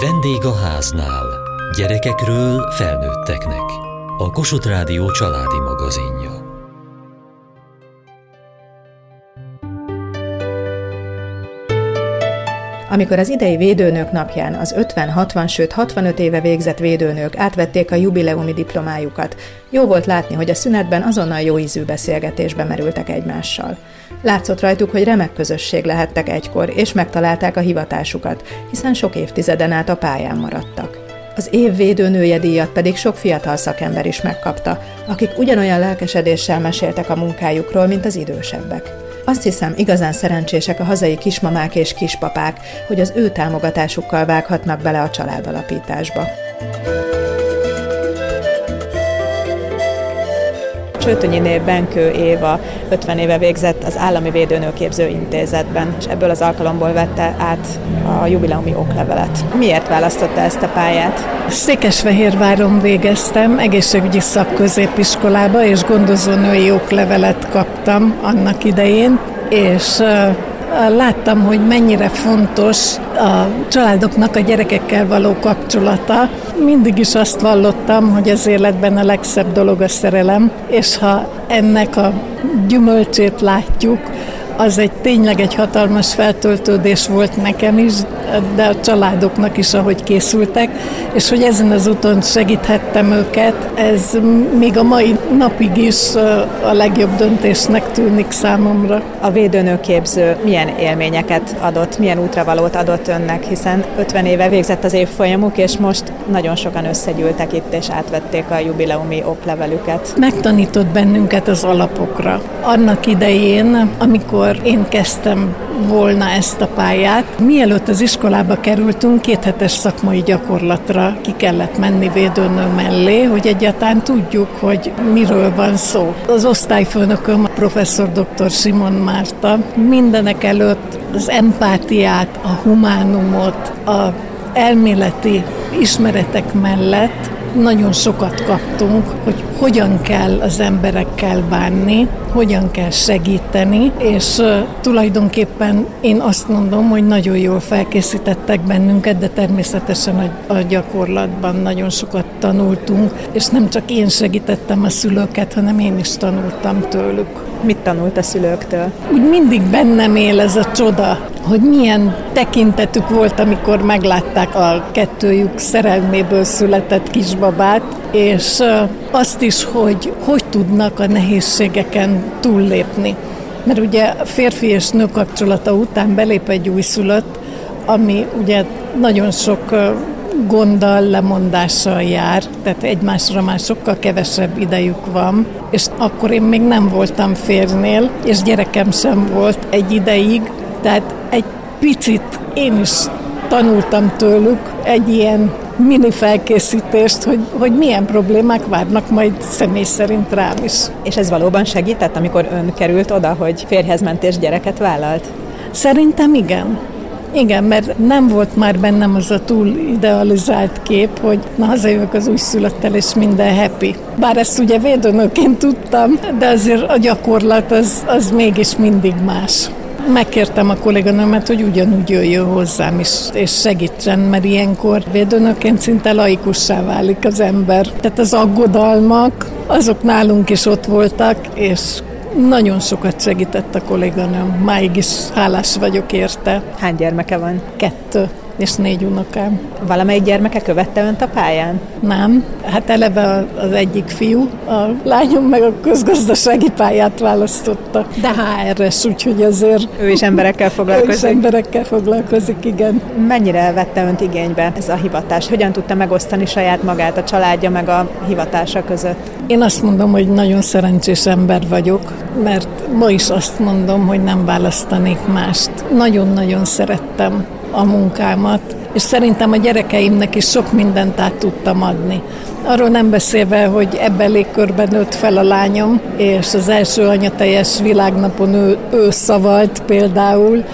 Vendég a háznál. Gyerekekről felnőtteknek. A Kossuth Rádió családi magazinja. Amikor az idei védőnök napján az 50-60, sőt 65 éve végzett védőnők átvették a jubileumi diplomájukat, jó volt látni, hogy a szünetben azonnal jó ízű beszélgetésbe merültek egymással. Látszott rajtuk, hogy remek közösség lehettek egykor, és megtalálták a hivatásukat, hiszen sok évtizeden át a pályán maradtak. Az év védőnője díjat pedig sok fiatal szakember is megkapta, akik ugyanolyan lelkesedéssel meséltek a munkájukról, mint az idősebbek. Azt hiszem, igazán szerencsések a hazai kismamák és kispapák, hogy az ő támogatásukkal vághatnak bele a családalapításba. Csőtönyiné Benkő Éva 50 éve végzett az Állami Védőnőképző Intézetben, és ebből az alkalomból vette át a jubileumi oklevelet. Miért választotta ezt a pályát? Székesfehérváron végeztem, egészségügyi szakközépiskolába, és gondozónői oklevelet kaptam annak idején, és láttam, hogy mennyire fontos a családoknak a gyerekekkel való kapcsolata. Mindig is azt vallottam, hogy az életben a legszebb dolog a szerelem, és ha ennek a gyümölcsét látjuk, az egy tényleg egy hatalmas feltöltődés volt nekem is, de a családoknak is, ahogy készültek, és hogy ezen az úton segíthettem őket, ez még a mai napig is a legjobb döntésnek tűnik számomra. A védőnőképző milyen élményeket adott, milyen útravalót adott önnek, hiszen 50 éve végzett az évfolyamuk, és most nagyon sokan összegyűltek itt, és átvették a jubileumi oklevelüket. Megtanított bennünket az alapokra. Annak idején, amikor amikor én kezdtem volna ezt a pályát. Mielőtt az iskolába kerültünk, két hetes szakmai gyakorlatra ki kellett menni védőnő mellé, hogy egyáltalán tudjuk, hogy miről van szó. Az osztályfőnököm, a professzor dr. Simon Márta mindenek előtt az empátiát, a humánumot, a elméleti ismeretek mellett nagyon sokat kaptunk, hogy hogyan kell az emberekkel bánni, hogyan kell segíteni, és tulajdonképpen én azt mondom, hogy nagyon jól felkészítettek bennünket, de természetesen a, a gyakorlatban nagyon sokat tanultunk, és nem csak én segítettem a szülőket, hanem én is tanultam tőlük. Mit tanult a szülőktől? Úgy mindig bennem él ez a csoda, hogy milyen tekintetük volt, amikor meglátták a kettőjük szerelméből született kisbabát, és azt is, hogy hogy tudnak a nehézségeken túllépni. Mert ugye férfi és nő kapcsolata után belép egy újszülött, ami ugye nagyon sok gonddal, lemondással jár, tehát egymásra már sokkal kevesebb idejük van, és akkor én még nem voltam férnél, és gyerekem sem volt egy ideig, tehát egy picit én is tanultam tőlük egy ilyen mini felkészítést, hogy, hogy milyen problémák várnak majd személy szerint rám is. És ez valóban segített, amikor ön került oda, hogy férhez ment és gyereket vállalt? Szerintem igen. Igen, mert nem volt már bennem az a túl idealizált kép, hogy na hazajövök az újszülöttel, és minden happy. Bár ezt ugye védőnőként tudtam, de azért a gyakorlat az, az mégis mindig más. Megkértem a kolléganőmet, hogy ugyanúgy jöjjön hozzám is, és segítsen, mert ilyenkor védőnöként szinte laikussá válik az ember. Tehát az aggodalmak, azok nálunk is ott voltak, és nagyon sokat segített a kolléganőm. Máig is hálás vagyok érte. Hány gyermeke van? Kettő és négy unokám. Valamelyik gyermeke követte önt a pályán? Nem. Hát eleve az egyik fiú, a lányom meg a közgazdasági pályát választotta. De HR-es, úgyhogy azért... Ő is emberekkel foglalkozik. Ő is emberekkel foglalkozik, igen. Mennyire vette önt igénybe ez a hivatás? Hogyan tudta megosztani saját magát, a családja meg a hivatása között? Én azt mondom, hogy nagyon szerencsés ember vagyok, mert ma is azt mondom, hogy nem választanék mást. Nagyon-nagyon szerettem a munkámat, és szerintem a gyerekeimnek is sok mindent át tudtam adni. Arról nem beszélve, hogy ebben légkörben nőtt fel a lányom, és az első anyateljes világnapon ő, ő szavalt például,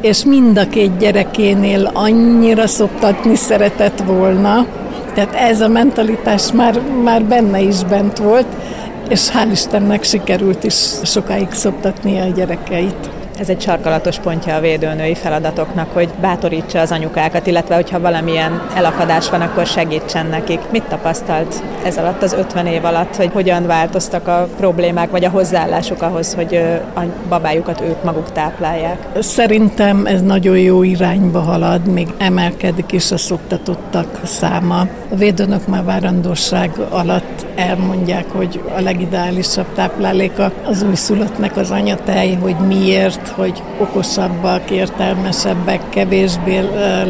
és mind a két gyerekénél annyira szoptatni szeretett volna, tehát ez a mentalitás már, már benne is bent volt, és hál' Istennek sikerült is sokáig szoptatnia a gyerekeit. Ez egy sarkalatos pontja a védőnői feladatoknak, hogy bátorítsa az anyukákat, illetve hogyha valamilyen elakadás van, akkor segítsen nekik. Mit tapasztalt ez alatt az 50 év alatt, hogy hogyan változtak a problémák, vagy a hozzáállásuk ahhoz, hogy a babájukat ők maguk táplálják? Szerintem ez nagyon jó irányba halad, még emelkedik is a szoktatottak száma. A védőnök már várandóság alatt elmondják, hogy a legideálisabb tápláléka az újszülöttnek az anyatej, hogy miért, hogy okosabbak, értelmesebbek, kevésbé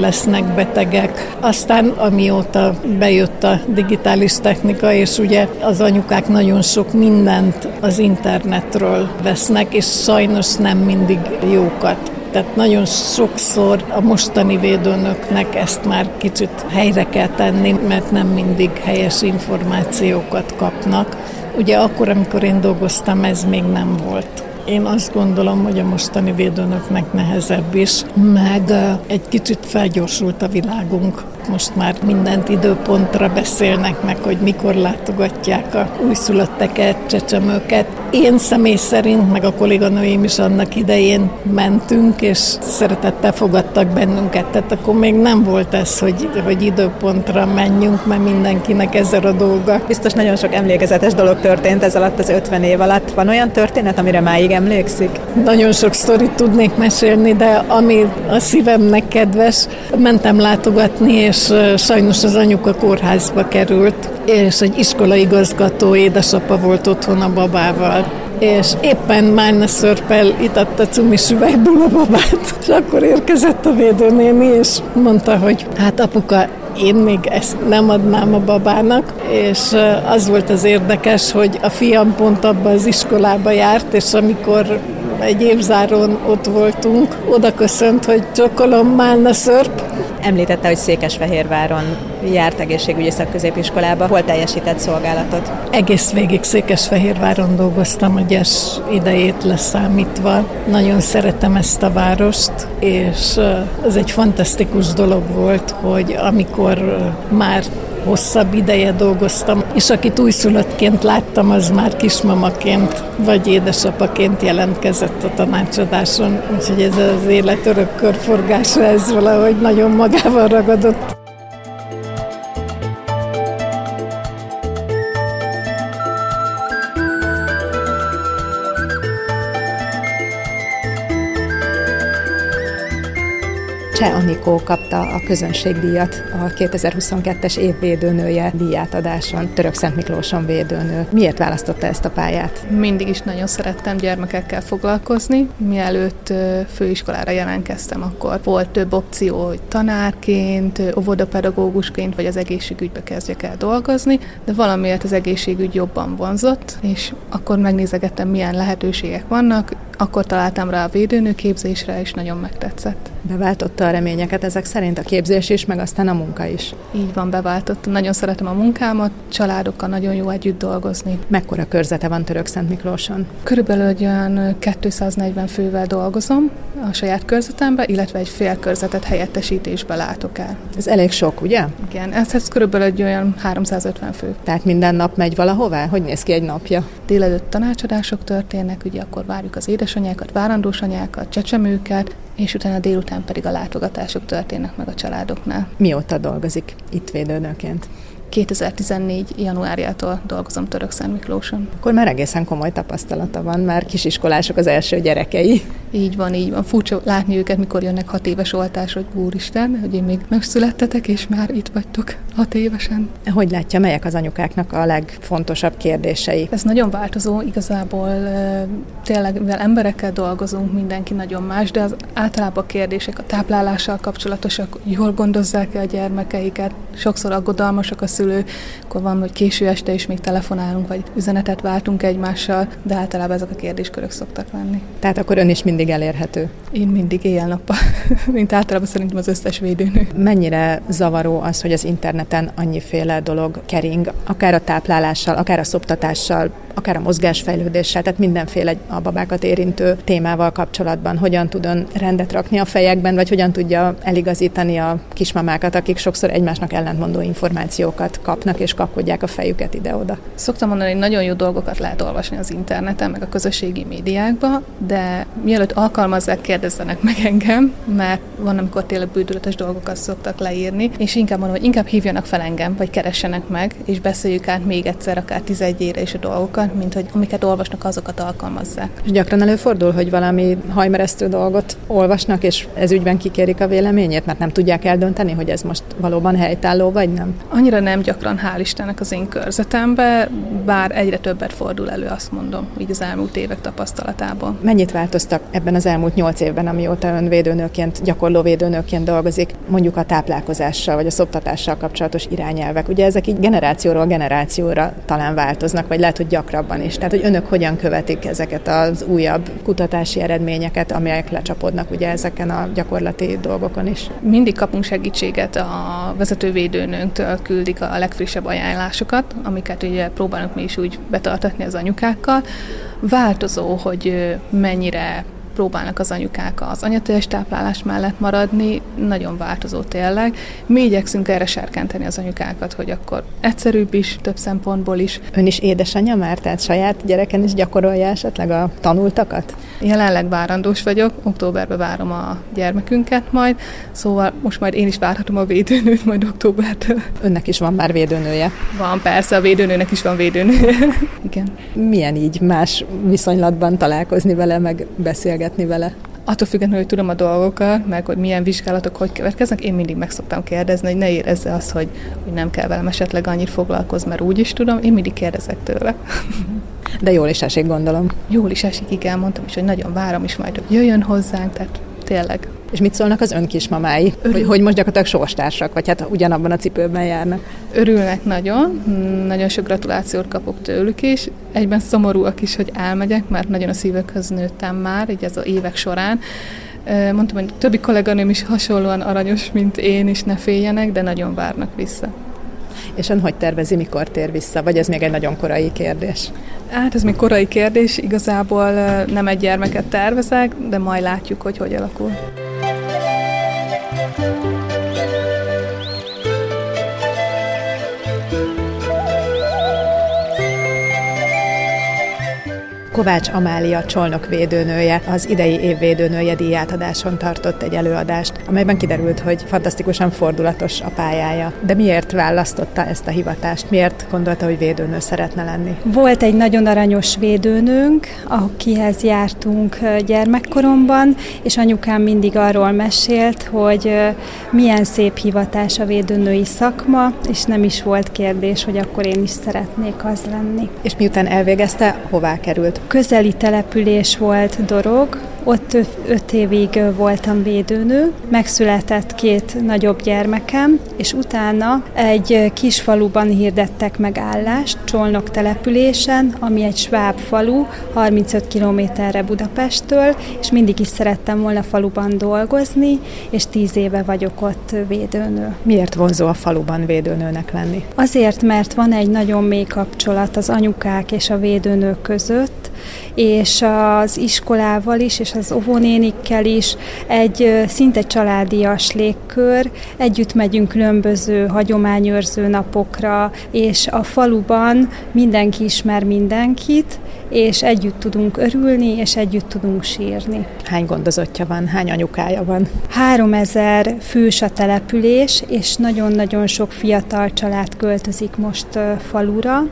lesznek betegek. Aztán amióta bejött a digitális technika, és ugye az anyukák nagyon sok mindent az internetről vesznek, és sajnos nem mindig jókat. Tehát nagyon sokszor a mostani védőnöknek ezt már kicsit helyre kell tenni, mert nem mindig helyes információkat kapnak. Ugye akkor, amikor én dolgoztam, ez még nem volt. Én azt gondolom, hogy a mostani védőnöknek nehezebb is, meg egy kicsit felgyorsult a világunk most már mindent időpontra beszélnek meg, hogy mikor látogatják a újszülötteket, csecsemőket. Én személy szerint, meg a kolléganőim is annak idején mentünk, és szeretettel fogadtak bennünket. Tehát akkor még nem volt ez, hogy, hogy időpontra menjünk, mert mindenkinek ezzel a dolga. Biztos nagyon sok emlékezetes dolog történt ez alatt az 50 év alatt. Van olyan történet, amire máig emlékszik? Nagyon sok sztorit tudnék mesélni, de ami a szívemnek kedves, mentem látogatni, és és sajnos az anyuka kórházba került, és egy iskolaigazgató édesapa volt otthon a babával. És éppen Márna Szörpel itatta cumis üvegből a babát, és akkor érkezett a védőnéni, és mondta, hogy hát apuka, én még ezt nem adnám a babának, és az volt az érdekes, hogy a fiam pont abba az iskolába járt, és amikor egy évzáron ott voltunk, oda köszönt, hogy csokolom Málna Szörp, Említette, hogy Székesfehérváron járt egészségügyi szakközépiskolába. Hol teljesített szolgálatot? Egész végig Székesfehérváron dolgoztam, a gyes idejét leszámítva. Nagyon szeretem ezt a várost, és ez egy fantasztikus dolog volt, hogy amikor már hosszabb ideje dolgoztam, és akit újszülöttként láttam, az már kismamaként vagy édesapaként jelentkezett a tanácsadáson, úgyhogy ez az élet örök körforgása, ez valahogy nagyon magával ragadott. Anikó kapta a közönségdíjat, a 2022-es évvédőnője díjátadáson, Török Szent Miklóson védőnő. Miért választotta ezt a pályát? Mindig is nagyon szerettem gyermekekkel foglalkozni. Mielőtt főiskolára jelentkeztem, akkor volt több opció, hogy tanárként, óvodapedagógusként vagy az egészségügybe kezdjek el dolgozni, de valamiért az egészségügy jobban vonzott, és akkor megnézegettem, milyen lehetőségek vannak, akkor találtam rá a védőnőképzésre, és nagyon megtetszett. Beváltotta a reményeket ezek szerint a képzés is, meg aztán a munka is. Így van, beváltotta. Nagyon szeretem a munkámat, családokkal nagyon jó együtt dolgozni. Mekkora körzete van Török Szent Miklóson? Körülbelül egy olyan 240 fővel dolgozom a saját körzetemben, illetve egy fél körzetet helyettesítésbe látok el. Ez elég sok, ugye? Igen, ez, ez körülbelül egy olyan 350 fő. Tehát minden nap megy valahová? Hogy néz ki egy napja? Délelőtt tanácsadások történnek, ugye akkor várjuk az édesanyákat, várandós anyákat, csecsemőket, és utána délután pedig a látogatások történnek meg a családoknál. Mióta dolgozik itt védőnőként? 2014. januárjától dolgozom Török Szent Miklóson. Akkor már egészen komoly tapasztalata van, már kisiskolások az első gyerekei. Így van, így van. Furcsa látni őket, mikor jönnek hat éves oltás, hogy úristen, hogy én még megszülettetek, és már itt vagytok hat évesen. Hogy látja, melyek az anyukáknak a legfontosabb kérdései? Ez nagyon változó, igazából tényleg, mivel emberekkel dolgozunk, mindenki nagyon más, de az általában a kérdések a táplálással kapcsolatosak, jól gondozzák-e a gyermekeiket, sokszor aggodalmasak a szülő, akkor van, hogy késő este is még telefonálunk, vagy üzenetet váltunk egymással, de általában ezek a kérdéskörök szoktak lenni. Tehát akkor ön is mindig elérhető? Én mindig éjjel-nappal, mint általában szerintem az összes védőnő. Mennyire zavaró az, hogy az interneten annyiféle dolog kering, akár a táplálással, akár a szoptatással akár a mozgásfejlődéssel, tehát mindenféle a babákat érintő témával kapcsolatban, hogyan tud ön rendet rakni a fejekben, vagy hogyan tudja eligazítani a kismamákat, akik sokszor egymásnak ellentmondó információkat kapnak, és kapkodják a fejüket ide-oda. Szoktam mondani, hogy nagyon jó dolgokat lehet olvasni az interneten, meg a közösségi médiákban, de mielőtt alkalmazzák, kérdezzenek meg engem, mert van, amikor tényleg bűdületes dolgokat szoktak leírni, és inkább mondom, hogy inkább hívjanak fel engem, vagy keressenek meg, és beszéljük át még egyszer, akár tizedjére is a dolgokat, mint hogy amiket olvasnak, azokat alkalmazzák. És gyakran előfordul, hogy valami hajmeresztő dolgot olvasnak, és ez ügyben kikérik a véleményét, mert nem tudják eldönteni, hogy ez most valóban helytálló, vagy nem? Annyira nem gyakran, hál' Istennek az én körzetembe, bár egyre többet fordul elő, azt mondom, így az elmúlt évek tapasztalatából. Mennyit változtak ebben az elmúlt nyolc évben, amióta ön védőnőként, gyakorló védőnőként dolgozik, mondjuk a táplálkozással vagy a szoptatással kapcsolatos irányelvek? Ugye ezek így generációról generációra talán változnak, vagy lehet, hogy gyakrabban is. Tehát, hogy önök hogyan követik ezeket az újabb kutatási eredményeket, amelyek lecsapodnak ugye ezeken a gyakorlati dolgokon is? Mindig kapunk segítséget a vezetővédőnőnktől, küldik a legfrissebb ajánlásokat, amiket ugye próbálunk mi is úgy betartatni az anyukákkal. Változó, hogy mennyire próbálnak az anyukák az anyateljes táplálás mellett maradni, nagyon változó tényleg. Mi igyekszünk erre serkenteni az anyukákat, hogy akkor egyszerűbb is, több szempontból is. Ön is édesanyja már, tehát saját gyereken is gyakorolja esetleg a tanultakat? Jelenleg várandós vagyok, októberben várom a gyermekünket majd, szóval most majd én is várhatom a védőnőt majd októbertől. Önnek is van már védőnője? Van, persze, a védőnőnek is van védőnője. Igen. Milyen így más viszonylatban találkozni vele, meg beszélgetni? Beszélgetni vele? Attól függetlenül, hogy tudom a dolgokat, meg hogy milyen vizsgálatok hogy következnek, én mindig meg szoktam kérdezni, hogy ne érezze azt, hogy, hogy nem kell velem esetleg annyit foglalkozni, mert úgy is tudom, én mindig kérdezek tőle. De jól is esik, gondolom. Jól is esik, igen, mondtam is, hogy nagyon várom is majd, hogy jöjjön hozzánk, tehát tényleg. És mit szólnak az ön kismamái? Hogy, hogy most gyakorlatilag sorstársak, vagy hát ugyanabban a cipőben járnak? Örülnek nagyon, nagyon sok gratulációt kapok tőlük is. Egyben szomorúak is, hogy elmegyek, mert nagyon a szívökhöz nőttem már, így ez az évek során. Mondtam, hogy többi kolléganőm is hasonlóan aranyos, mint én, és ne féljenek, de nagyon várnak vissza. És ön hogy tervezi, mikor tér vissza? Vagy ez még egy nagyon korai kérdés? Hát ez még korai kérdés, igazából nem egy gyermeket tervezek, de majd látjuk, hogy hogy alakul. Kovács Amália Csolnok védőnője az idei év védőnője díjátadáson tartott egy előadást, amelyben kiderült, hogy fantasztikusan fordulatos a pályája. De miért választotta ezt a hivatást? Miért gondolta, hogy védőnő szeretne lenni? Volt egy nagyon aranyos védőnőnk, akihez jártunk gyermekkoromban, és anyukám mindig arról mesélt, hogy milyen szép hivatás a védőnői szakma, és nem is volt kérdés, hogy akkor én is szeretnék az lenni. És miután elvégezte, hová került? Közeli település volt Dorog, ott öt évig voltam védőnő, megszületett két nagyobb gyermekem, és utána egy kis faluban hirdettek meg állást, Csolnok településen, ami egy sváb falu, 35 kilométerre Budapesttől, és mindig is szerettem volna faluban dolgozni, és tíz éve vagyok ott védőnő. Miért vonzó a faluban védőnőnek lenni? Azért, mert van egy nagyon mély kapcsolat az anyukák és a védőnők között, és az iskolával is, és az óvónénikkel is egy szinte családias légkör. Együtt megyünk különböző hagyományőrző napokra, és a faluban mindenki ismer mindenkit, és együtt tudunk örülni, és együtt tudunk sírni. Hány gondozottja van, hány anyukája van? 3000 fős a település, és nagyon-nagyon sok fiatal család költözik most falura,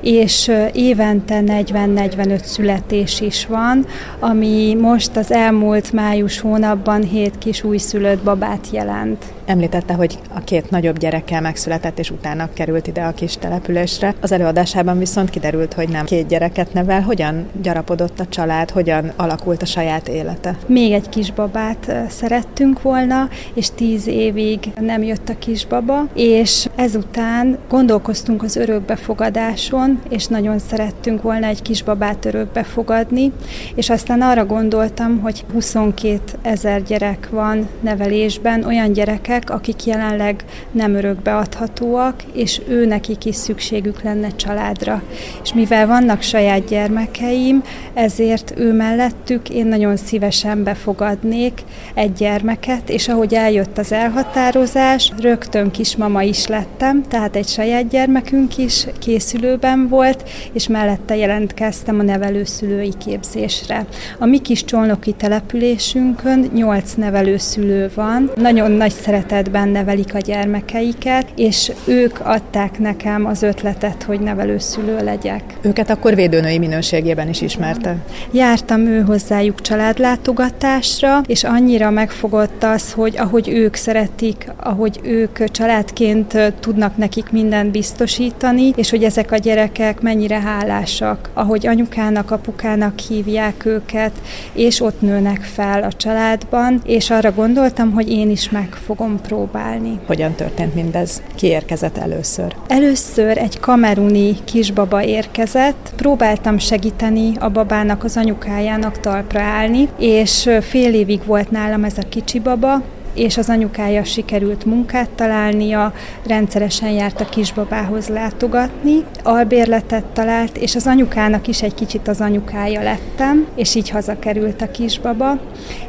és évente 40-45 születés is van, ami most az elmúlt május hónapban 7 kis újszülött babát jelent. Említette, hogy a két nagyobb gyerekkel megszületett, és utána került ide a kis településre. Az előadásában viszont kiderült, hogy nem két gyereket nevel. Hogyan gyarapodott a család, hogyan alakult a saját élete? Még egy kisbabát szerettünk volna, és tíz évig nem jött a kisbaba, és ezután gondolkoztunk az örökbefogadáson, és nagyon szerettünk volna egy kisbabát örökbefogadni, és aztán arra gondoltam, hogy 22 ezer gyerek van nevelésben, olyan gyerekek, akik jelenleg nem örökbeadhatóak, és ő nekik is szükségük lenne családra. És mivel vannak saját gyermekeim, ezért ő mellettük én nagyon szívesen befogadnék egy gyermeket, és ahogy eljött az elhatározás, rögtön kismama is lettem, tehát egy saját gyermekünk is készülőben volt, és mellette jelentkeztem a nevelőszülői képzésre. A mi kis csolnoki településünkön nyolc nevelőszülő van, nagyon nagy szeretetben nevelik a gyermekeiket, és ők adták nekem az ötletet, hogy nevelőszülő legyek. Őket akkor védőnői minőségében is ismerte? Jártam ő hozzájuk családlátogatásra, és annyira megfogott az, hogy ahogy ők szeretik, ahogy ők családként tudnak nekik mindent biztosítani, és hogy ezek a gyerekek mennyire hálásak, ahogy anyukának, apukának hívják őket, és ott nőnek fel a családban, és arra gondoltam, hogy én is meg fogom próbálni. Hogyan történt mindez? Ki érkezett először? Először egy kameruni kisbaba érkezett, próbáltam segíteni a babának, az anyukájának talpra állni, és fél évig volt nálam ez a kicsi baba, és az anyukája sikerült munkát találnia, rendszeresen járt a kisbabához látogatni, albérletet talált, és az anyukának is egy kicsit az anyukája lettem, és így hazakerült a kisbaba,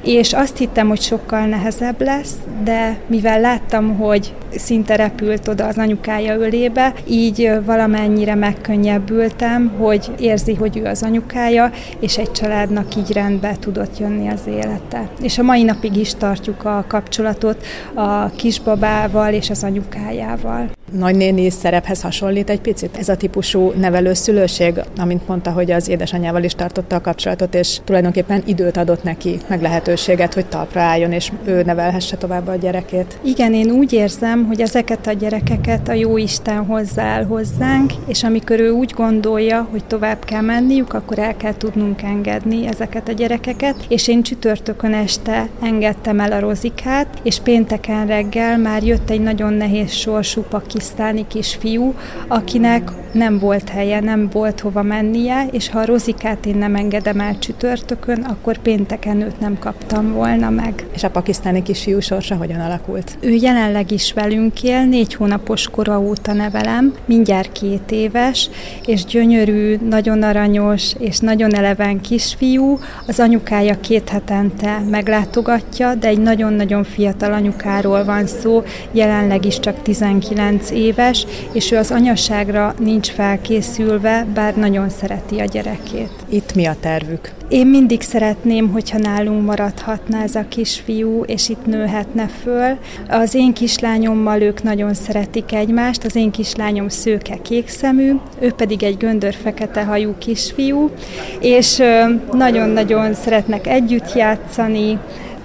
és azt hittem, hogy sokkal nehezebb lesz, de mivel láttam, hogy szinte repült oda az anyukája ölébe, így valamennyire megkönnyebbültem, hogy érzi, hogy ő az anyukája, és egy családnak így rendbe tudott jönni az élete. És a mai napig is tartjuk a kapcsolatot a kisbabával és az anyukájával nagynéni szerephez hasonlít egy picit ez a típusú nevelőszülőség, amint mondta, hogy az édesanyjával is tartotta a kapcsolatot, és tulajdonképpen időt adott neki, meg lehetőséget, hogy talpra álljon, és ő nevelhesse tovább a gyerekét. Igen, én úgy érzem, hogy ezeket a gyerekeket a jó Isten hozzá el hozzánk, és amikor ő úgy gondolja, hogy tovább kell menniük, akkor el kell tudnunk engedni ezeket a gyerekeket, és én csütörtökön este engedtem el a rozikát, és pénteken reggel már jött egy nagyon nehéz sorsú paki pakisztáni kisfiú, akinek nem volt helye, nem volt hova mennie, és ha a rozikát én nem engedem el csütörtökön, akkor pénteken őt nem kaptam volna meg. És a pakisztáni kisfiú sorsa hogyan alakult? Ő jelenleg is velünk él, négy hónapos kora óta nevelem, mindjárt két éves, és gyönyörű, nagyon aranyos, és nagyon eleven kisfiú. Az anyukája két hetente meglátogatja, de egy nagyon-nagyon fiatal anyukáról van szó, jelenleg is csak 19 éves, és ő az anyaságra nincs felkészülve, bár nagyon szereti a gyerekét. Itt mi a tervük? Én mindig szeretném, hogyha nálunk maradhatna ez a kisfiú, és itt nőhetne föl. Az én kislányommal ők nagyon szeretik egymást, az én kislányom szőke kékszemű, ő pedig egy göndör fekete hajú kisfiú, és nagyon-nagyon szeretnek együtt játszani,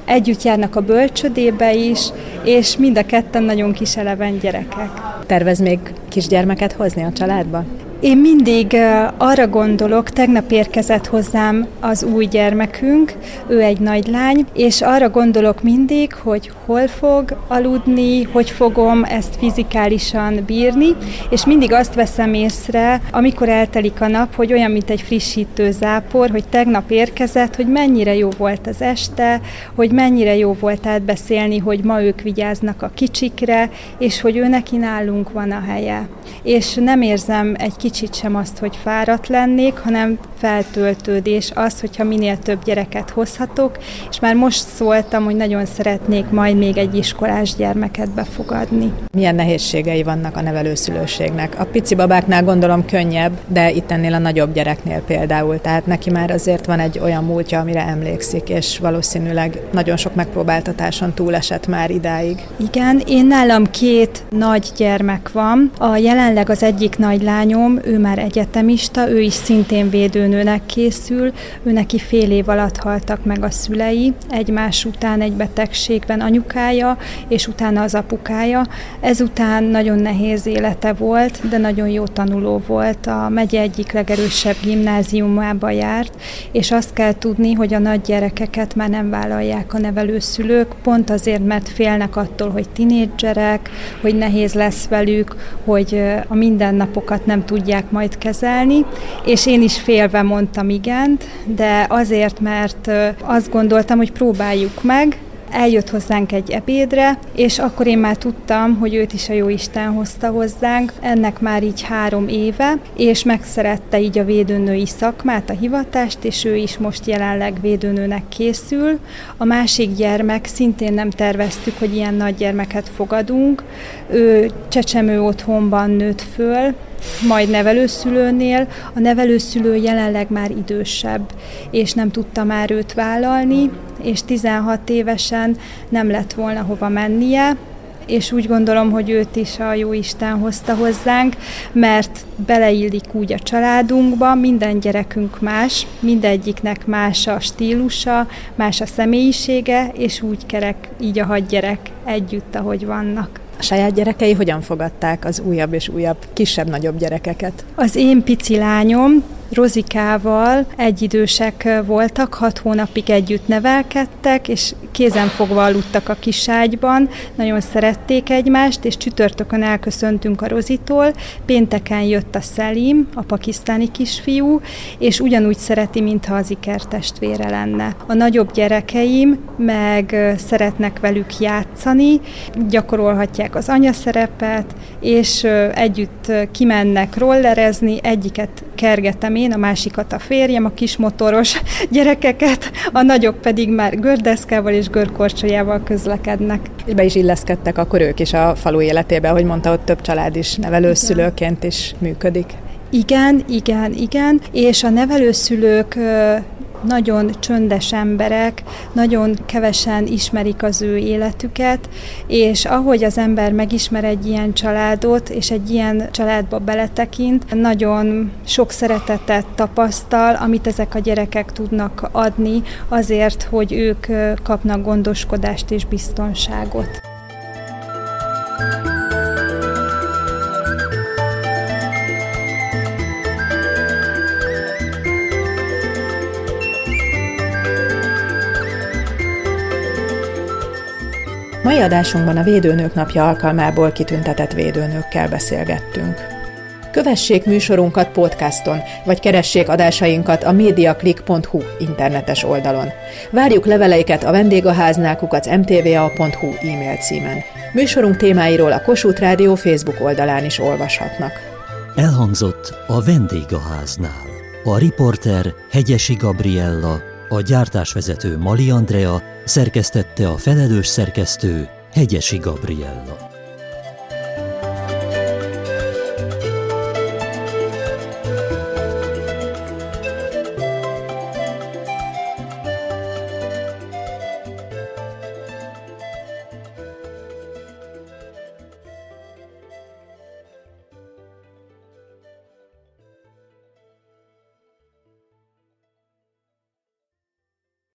együtt járnak a bölcsödébe is, és mind a ketten nagyon kis eleven gyerekek. Tervez még kisgyermeket hozni a családba? Én mindig arra gondolok, tegnap érkezett hozzám az új gyermekünk, ő egy nagylány, és arra gondolok mindig, hogy hol fog aludni, hogy fogom ezt fizikálisan bírni, és mindig azt veszem észre, amikor eltelik a nap, hogy olyan, mint egy frissítő zápor, hogy tegnap érkezett, hogy mennyire jó volt az este, hogy mennyire jó volt átbeszélni, hogy ma ők vigyáznak a kicsikre, és hogy ő neki nálunk van a helye. És nem érzem egy kicsit sem azt, hogy fáradt lennék, hanem feltöltődés az, hogyha minél több gyereket hozhatok, és már most szóltam, hogy nagyon szeretnék majd még egy iskolás gyermeket befogadni. Milyen nehézségei vannak a nevelőszülőségnek? A pici babáknál gondolom könnyebb, de itt ennél a nagyobb gyereknél például, tehát neki már azért van egy olyan múltja, amire emlékszik, és valószínűleg nagyon sok megpróbáltatáson túlesett már idáig. Igen, én nálam két nagy gyermek van. A jelenleg az egyik nagy lányom, ő már egyetemista, ő is szintén védőnőnek készül, ő neki fél év alatt haltak meg a szülei, egymás után egy betegségben anyukája, és utána az apukája. Ezután nagyon nehéz élete volt, de nagyon jó tanuló volt. A megye egyik legerősebb gimnáziumába járt, és azt kell tudni, hogy a nagy gyerekeket már nem vállalják a nevelőszülők, pont azért, mert félnek attól, hogy tinédzserek, hogy nehéz lesz velük, hogy a mindennapokat nem tudják tudják majd kezelni, és én is félve mondtam igent, de azért, mert azt gondoltam, hogy próbáljuk meg, eljött hozzánk egy ebédre, és akkor én már tudtam, hogy őt is a Jóisten hozta hozzánk, ennek már így három éve, és megszerette így a védőnői szakmát, a hivatást, és ő is most jelenleg védőnőnek készül. A másik gyermek szintén nem terveztük, hogy ilyen nagy gyermeket fogadunk. Ő csecsemő otthonban nőtt föl, majd nevelőszülőnél. A nevelőszülő jelenleg már idősebb, és nem tudta már őt vállalni, és 16 évesen nem lett volna hova mennie, és úgy gondolom, hogy őt is a jó Isten hozta hozzánk, mert beleillik úgy a családunkba, minden gyerekünk más, mindegyiknek más a stílusa, más a személyisége, és úgy kerek így a hat gyerek együtt, ahogy vannak. A saját gyerekei hogyan fogadták az újabb és újabb, kisebb-nagyobb gyerekeket? Az én pici lányom Rozikával egyidősek voltak, hat hónapig együtt nevelkedtek, és kézenfogva aludtak a kiságyban, nagyon szerették egymást, és csütörtökön elköszöntünk a Rozitól, pénteken jött a Szelim, a pakisztáni kisfiú, és ugyanúgy szereti, mintha az ikertestvére lenne. A nagyobb gyerekeim meg szeretnek velük játszani, gyakorolhatják az anyaszerepet, és együtt kimennek rollerezni, egyiket kergetem én, a másikat a férjem, a kismotoros gyerekeket, a nagyok pedig már gördeszkával és görkorcsolyával közlekednek. És be is illeszkedtek akkor ők is a falu életébe, hogy mondta, hogy több család is nevelőszülőként is működik. Igen, igen, igen, és a nevelőszülők nagyon csöndes emberek, nagyon kevesen ismerik az ő életüket, és ahogy az ember megismer egy ilyen családot, és egy ilyen családba beletekint, nagyon sok szeretetet tapasztal, amit ezek a gyerekek tudnak adni azért, hogy ők kapnak gondoskodást és biztonságot. thank you Mai adásunkban a Védőnők napja alkalmából kitüntetett védőnőkkel beszélgettünk. Kövessék műsorunkat podcaston, vagy keressék adásainkat a mediaclick.hu internetes oldalon. Várjuk leveleiket a vendégaháznákukat mtva.hu e-mail címen. Műsorunk témáiról a Kossuth Rádió Facebook oldalán is olvashatnak. Elhangzott a vendégháznál. A riporter Hegyesi Gabriella, a gyártásvezető Mali Andrea, szerkesztette a felelős szerkesztő Hegyesi Gabriella.